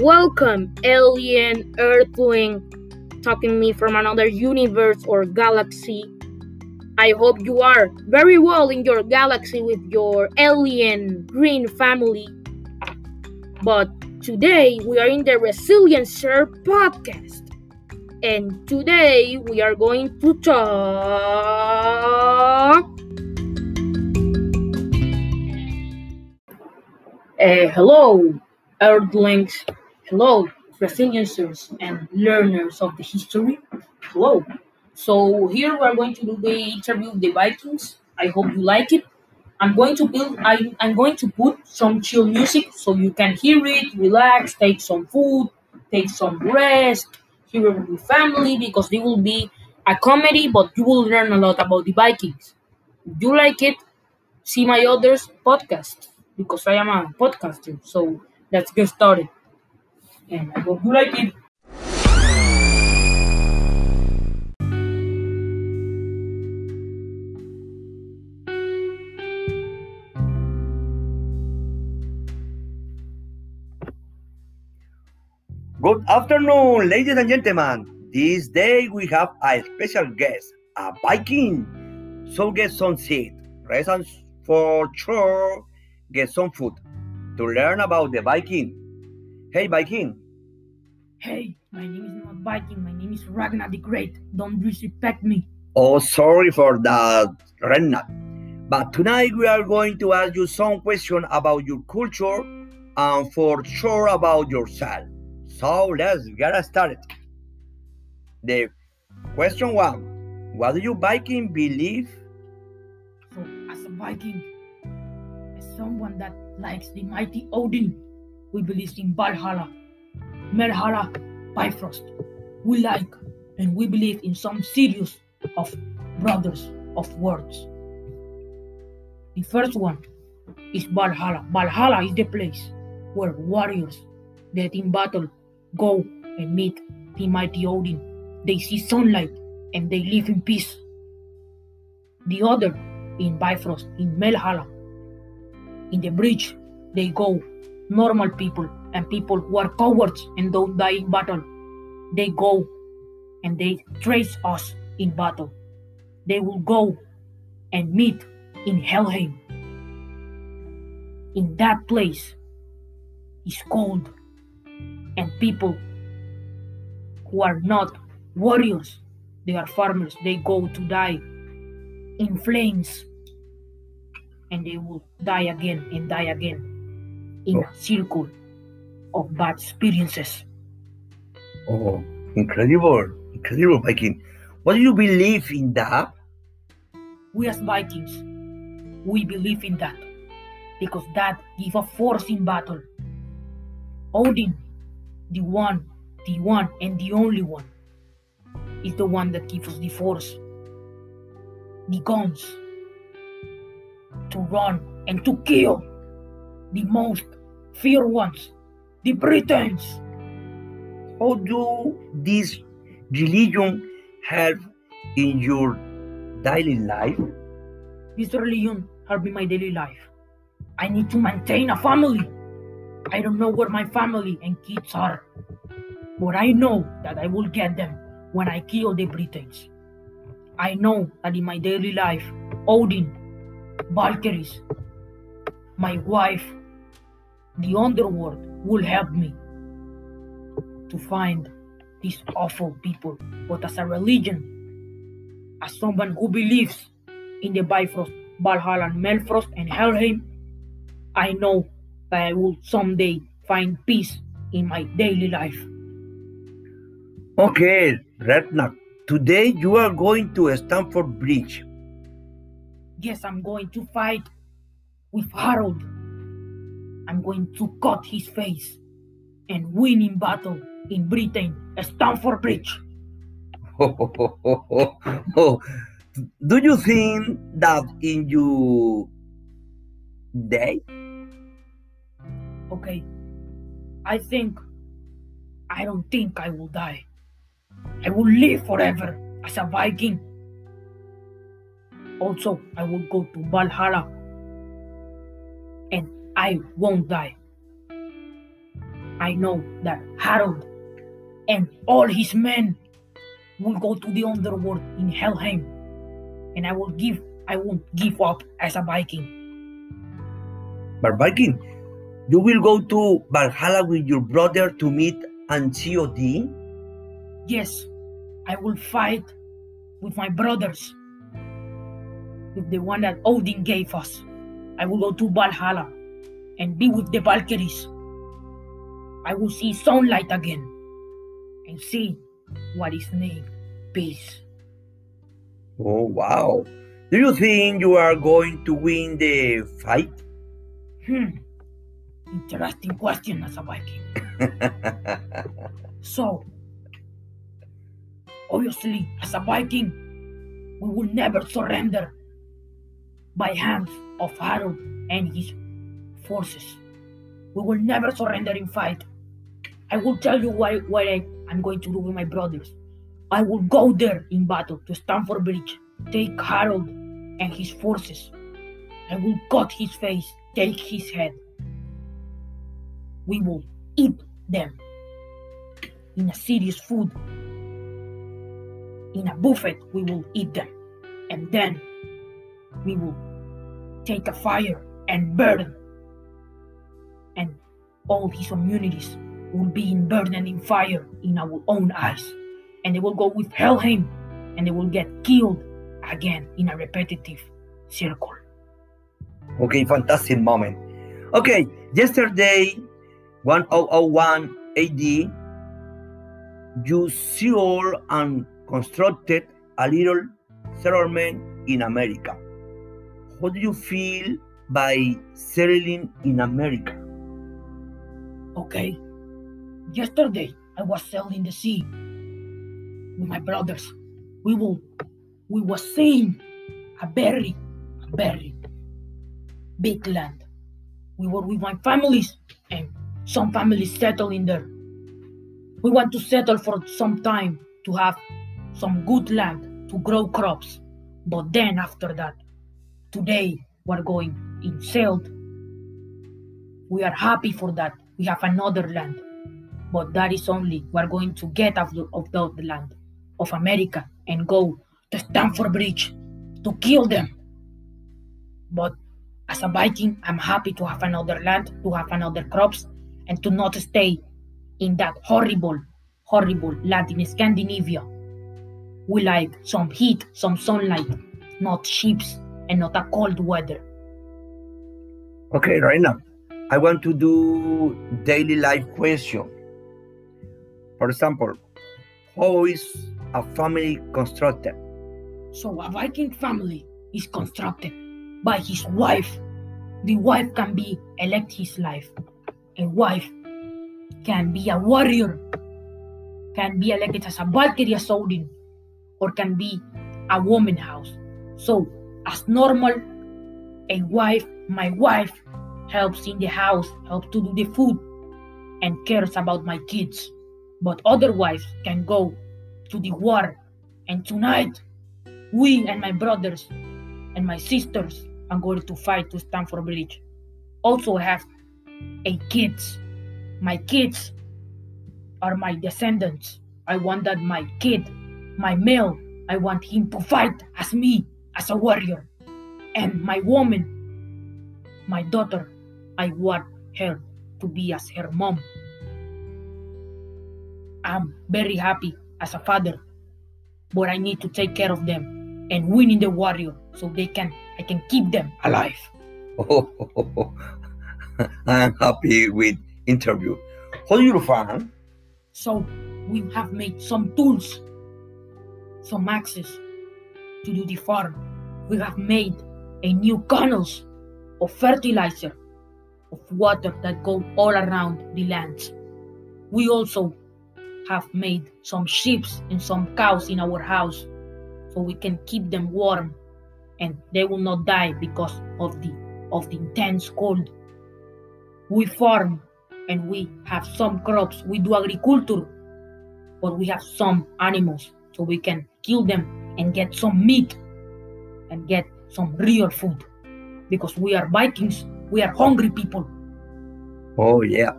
Welcome, alien, earthling, talking to me from another universe or galaxy. I hope you are very well in your galaxy with your alien green family. But today we are in the Resiliencer podcast. And today we are going to talk. Uh, hello, Earthlings. Hello, Resiliencers and learners of the history. Hello. So here we are going to do the interview with the Vikings. I hope you like it. I'm going to build. I, I'm going to put some chill music so you can hear it, relax, take some food, take some rest, hear it with family because they will be a comedy, but you will learn a lot about the Vikings. If you like it, see my others podcast because I am a podcaster. So let's get started. And I hope you like it. Good afternoon, ladies and gentlemen. This day we have a special guest, a Viking. So get some seat, and for sure, get some food to learn about the Viking. Hey, Viking. Hey, my name is not Viking. My name is Ragnar the Great. Don't disrespect me. Oh, sorry for that, Ragnar. But tonight we are going to ask you some questions about your culture and for sure about yourself. So let's get started. The question one What do you Viking believe? So, as a Viking, as someone that likes the mighty Odin, we believe in Valhalla, Melhalla, Bifrost. We like and we believe in some series of brothers of words. The first one is Valhalla. Valhalla is the place where warriors that in battle go and meet the mighty Odin. They see sunlight and they live in peace. The other in Bifrost, in Melhalla, in the bridge, they go normal people and people who are cowards and don't die in battle. They go and they trace us in battle. They will go and meet in Helheim. In that place is cold, and people who are not warriors, they are farmers, they go to die in flames and they will die again and die again in oh. a circle of bad experiences. Oh, incredible, incredible, Viking. What do you believe in that? We as Vikings, we believe in that because that give a force in battle. Odin, the one, the one and the only one, is the one that gives us the force, the guns to run and to kill the most feared ones, the Britons. How do this religion help in your daily life? This religion help in my daily life. I need to maintain a family. I don't know where my family and kids are, but I know that I will get them when I kill the Britons. I know that in my daily life, Odin, Valkyries, my wife, the underworld will help me to find these awful people. But as a religion, as someone who believes in the Bifrost, Valhalla, and Melfrost, and Helheim, I know that I will someday find peace in my daily life. Okay, Ragnar. Today you are going to Stamford Bridge. Yes, I'm going to fight with Harold. I'm going to cut his face and win in battle in Britain, Stamford Bridge. Oh, do you think that in your day? Okay, I think I don't think I will die. I will live forever as a Viking. Also, I will go to Valhalla I won't die. I know that Harold and all his men will go to the underworld in Helheim, and I will give I won't give up as a Viking. But Viking, you will go to Valhalla with your brother to meet Odin? Yes, I will fight with my brothers, with the one that Odin gave us. I will go to Valhalla and be with the Valkyries. I will see sunlight again and see what is named peace. Oh, wow. Do you think you are going to win the fight? Hmm. Interesting question as a Viking. So, obviously, as a Viking, we will never surrender by hands of Harold and his forces. We will never surrender in fight. I will tell you what, what I, am going to do with my brothers. I will go there in battle to Stamford Bridge, take Harold and his forces. I will cut his face, take his head. We will eat them in a serious food. In a buffet, we will eat them. And then we will take a fire and burn. All his communities will be in burden in fire in our own eyes. And they will go with Helheim and they will get killed again in a repetitive circle. Okay, fantastic moment. Okay, yesterday, 1001 AD, you saw and constructed a little settlement in America. How do you feel by settling in America? Okay, yesterday I was sailing the sea with my brothers. We will, we were seeing a very, very big land. We were with my families, and some families settled in there. We want to settle for some time to have some good land to grow crops. But then after that, today we're going in sailed. We are happy for that. We have another land. But that is only we're going to get out of the, land of America and go to Stamford Bridge to kill them. But as a Viking, I'm happy to have another land, to have another crops, and to not stay in that horrible, horrible land in Scandinavia. We like some heat, some sunlight, not ships and not a cold weather. Okay, right now, I want to do daily life question. For example, how is a family constructed? So a Viking family is constructed by his wife. The wife can be elect his life. A wife can be a warrior, can be elected as a Valkyrie as Odin, or can be a woman house. So as normal, a wife, my wife, helps in the house, helps to do the food, and cares about my kids. But other wives can go to the war, and tonight, we and my brothers and my sisters are going to fight to Stamford Bridge. Also, have a kids. My kids are my descendants. I want that my kid, my male, I want him to fight as me, as a warrior. And my woman, my daughter, I want her to be as her mom. I'm very happy as a father, but I need to take care of them and win in the warrior so they can I can keep them alive. Oh, I'm happy with interview. How do you find? So we have made some tools, some axes to do the farm. We have made a new canals of fertilizer, of water that go all around the lands. We also have made some sheep and some cows in our house so we can keep them warm and they will not die because of the of the intense cold. We farm and we have some crops. We do agriculture, but we have some animals so we can kill them and get some meat and get some real food because we are Vikings. We are hungry people. Oh yeah.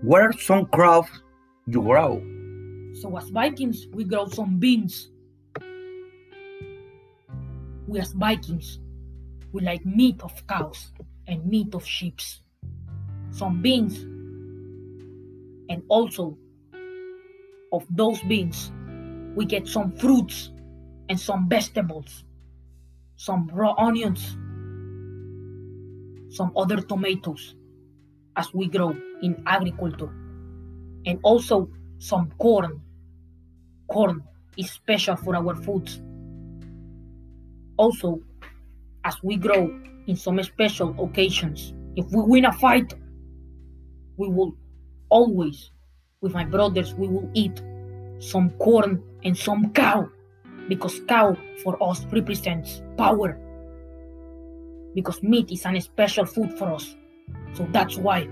what are some crops you grow? So as Vikings, we grow some beans. We as Vikings, we like meat of cows and meat of sheep. Some beans, and also of those beans, we get some fruits and some vegetables, some raw onions, some other tomatoes as we grow in agriculture, and also some corn. Corn is special for our foods. Also, as we grow in some special occasions, if we win a fight, we will always, with my brothers, we will eat some corn and some cow because cow for us represents power because meat is an special food for us. So that's why.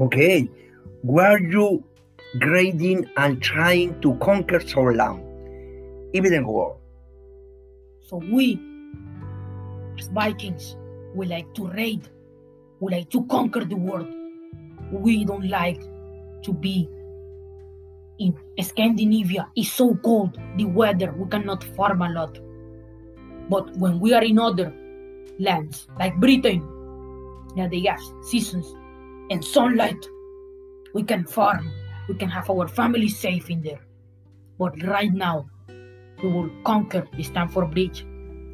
Okay, were you grading and trying to conquer some land, even in war? so we as vikings we like to raid. We like to conquer the world. We don't like to be in scandinavia. It's so cold. The weather we cannot farm a lot. But when we are in other lands like britain that they have seasons and sunlight we can farm we can have our family safe in there but right now we will conquer the Stamford Bridge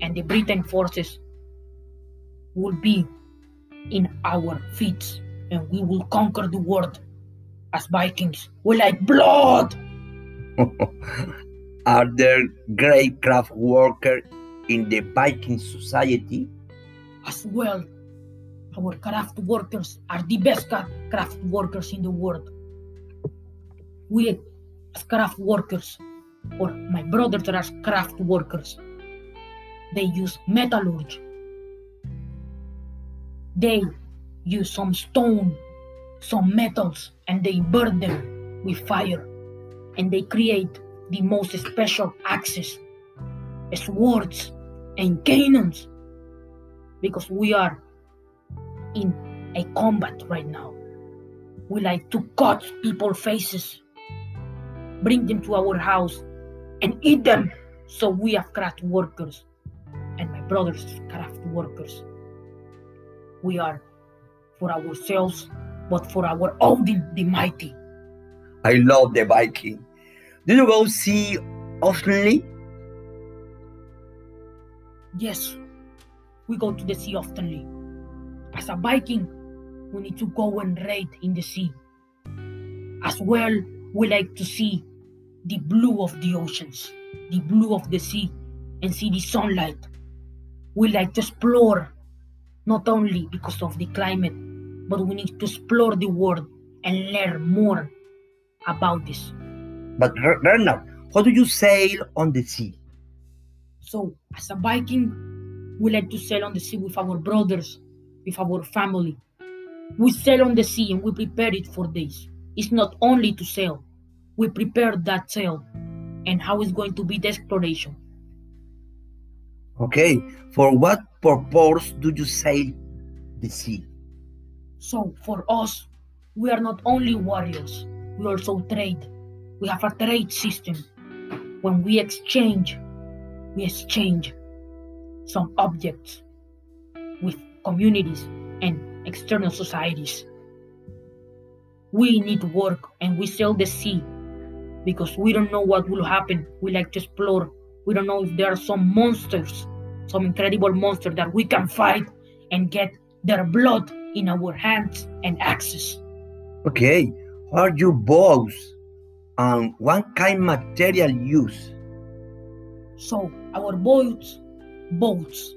and the Britain forces will be in our feet and we will conquer the world as Vikings. We like blood. Are there great craft workers in the Viking society? As well. Our craft workers are the best craft workers in the world. We, as craft workers, or my brothers are craft workers, they use metallurgy. They use some stone, some metals, and they burn them with fire. And they create the most special axes, swords, and cannons because we are in a combat right now. We like to cut people's faces, bring them to our house, and eat them. So we have craft workers, and my brothers craft workers. We are for ourselves, but for our Odin the Mighty. I love the Viking. Do you go see oftenly? Yes, we go to the sea oftenly. As a Viking, we need to go and raid in the sea. As well, we like to see the blue of the oceans, the blue of the sea, and see the sunlight. We like to explore, not only because of the climate, but we need to explore the world and learn more about this. But Bernard, how do you sail on the sea? So, as a Viking, we like to sail on the sea with our brothers, with our family. We sail on the sea and we prepare it for days. It's not only to sail, we prepare that sail and how it's going to be the exploration. Okay, for what purpose do you sail the sea? So, for us, we are not only warriors, we also trade. We have a trade system. When we exchange, we exchange some objects with communities and external societies. We need work and we sail the sea because we don't know what will happen. We like to explore. We don't know if there are some monsters, some incredible monsters that we can fight and get their blood in our hands and axes. Okay, are you bows and what kind material use? So our boats boats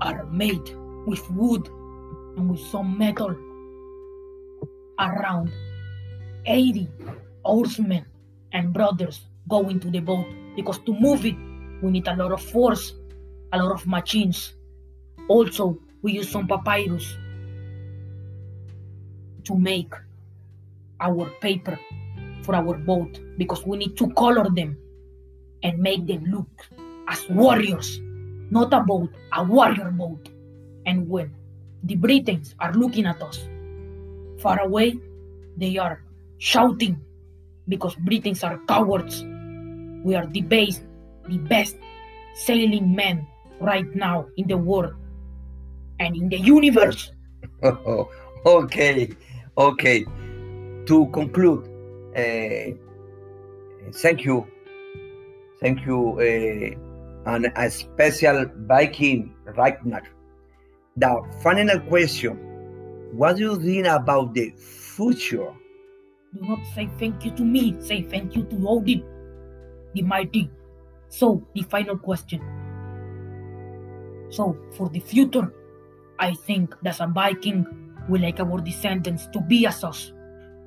are made with wood and with some metal. Around 80 oarsmen and brothers go into the boat because to move it we need a lot of force, a lot of machines. Also, we use some papyrus to make our paper for our boat because we need to color them and make them look as warriors, not a boat, a warrior boat. And when the Britons are looking at us far away, they are shouting because Britons are cowards. We are the best, the best sailing men right now in the world and in the universe. okay, okay. To conclude, uh, thank you, thank you, uh, and a special Viking Ragnar. The final question: What do you think about the future? Do not say thank you to me. Say thank you to Odin, the mighty. So the final question. So for the future, I think that a Viking we like our descendants to be as us.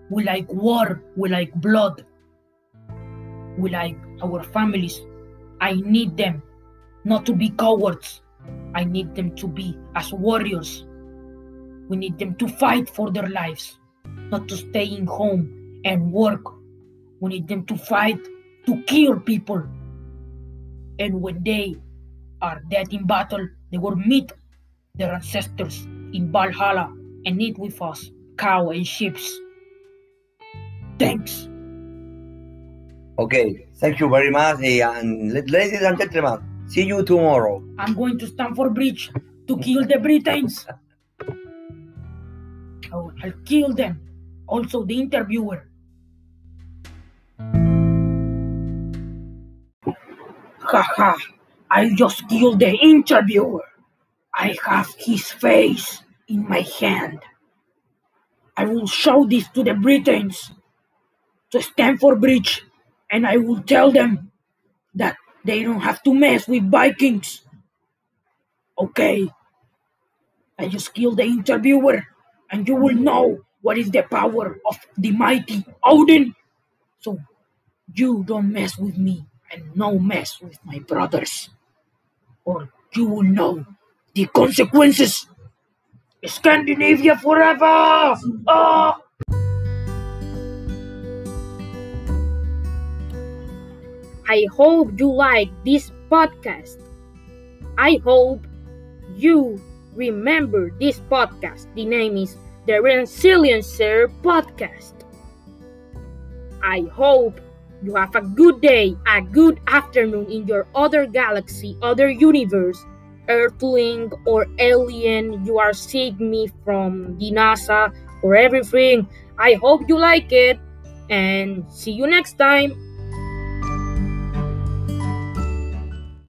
We like war, we like blood. We like our families. I need them not to be cowards. I need them to be as warriors. We need them to fight for their lives, not to stay in home and work. We need them to fight to kill people. And when they are dead in battle, they will meet their ancestors in Valhalla and eat with us cow and sheep. Thanks. Okay, thank you very much, and ladies and gentlemen, see you tomorrow. I'm going to Stamford Bridge to kill the Britons. I'll, I'll kill them. Also, the interviewer. Haha, I just killed the interviewer. I have his face in my hand. I will show this to the Britons, to Stamford Bridge, and I will tell them that they don't have to mess with Vikings. Okay. I just killed the interviewer, and you will know what is the power of the mighty Odin. So you don't mess with me, and no mess with my brothers, or you will know the consequences. Scandinavia forever! Ah! I hope you like this podcast. I hope you remember this podcast. The name is the Resiliencer Podcast. I hope you have a good day, a good afternoon in your other galaxy, other universe, Earthling or alien you are seeing me from the NASA or everything. I hope you like it and see you next time.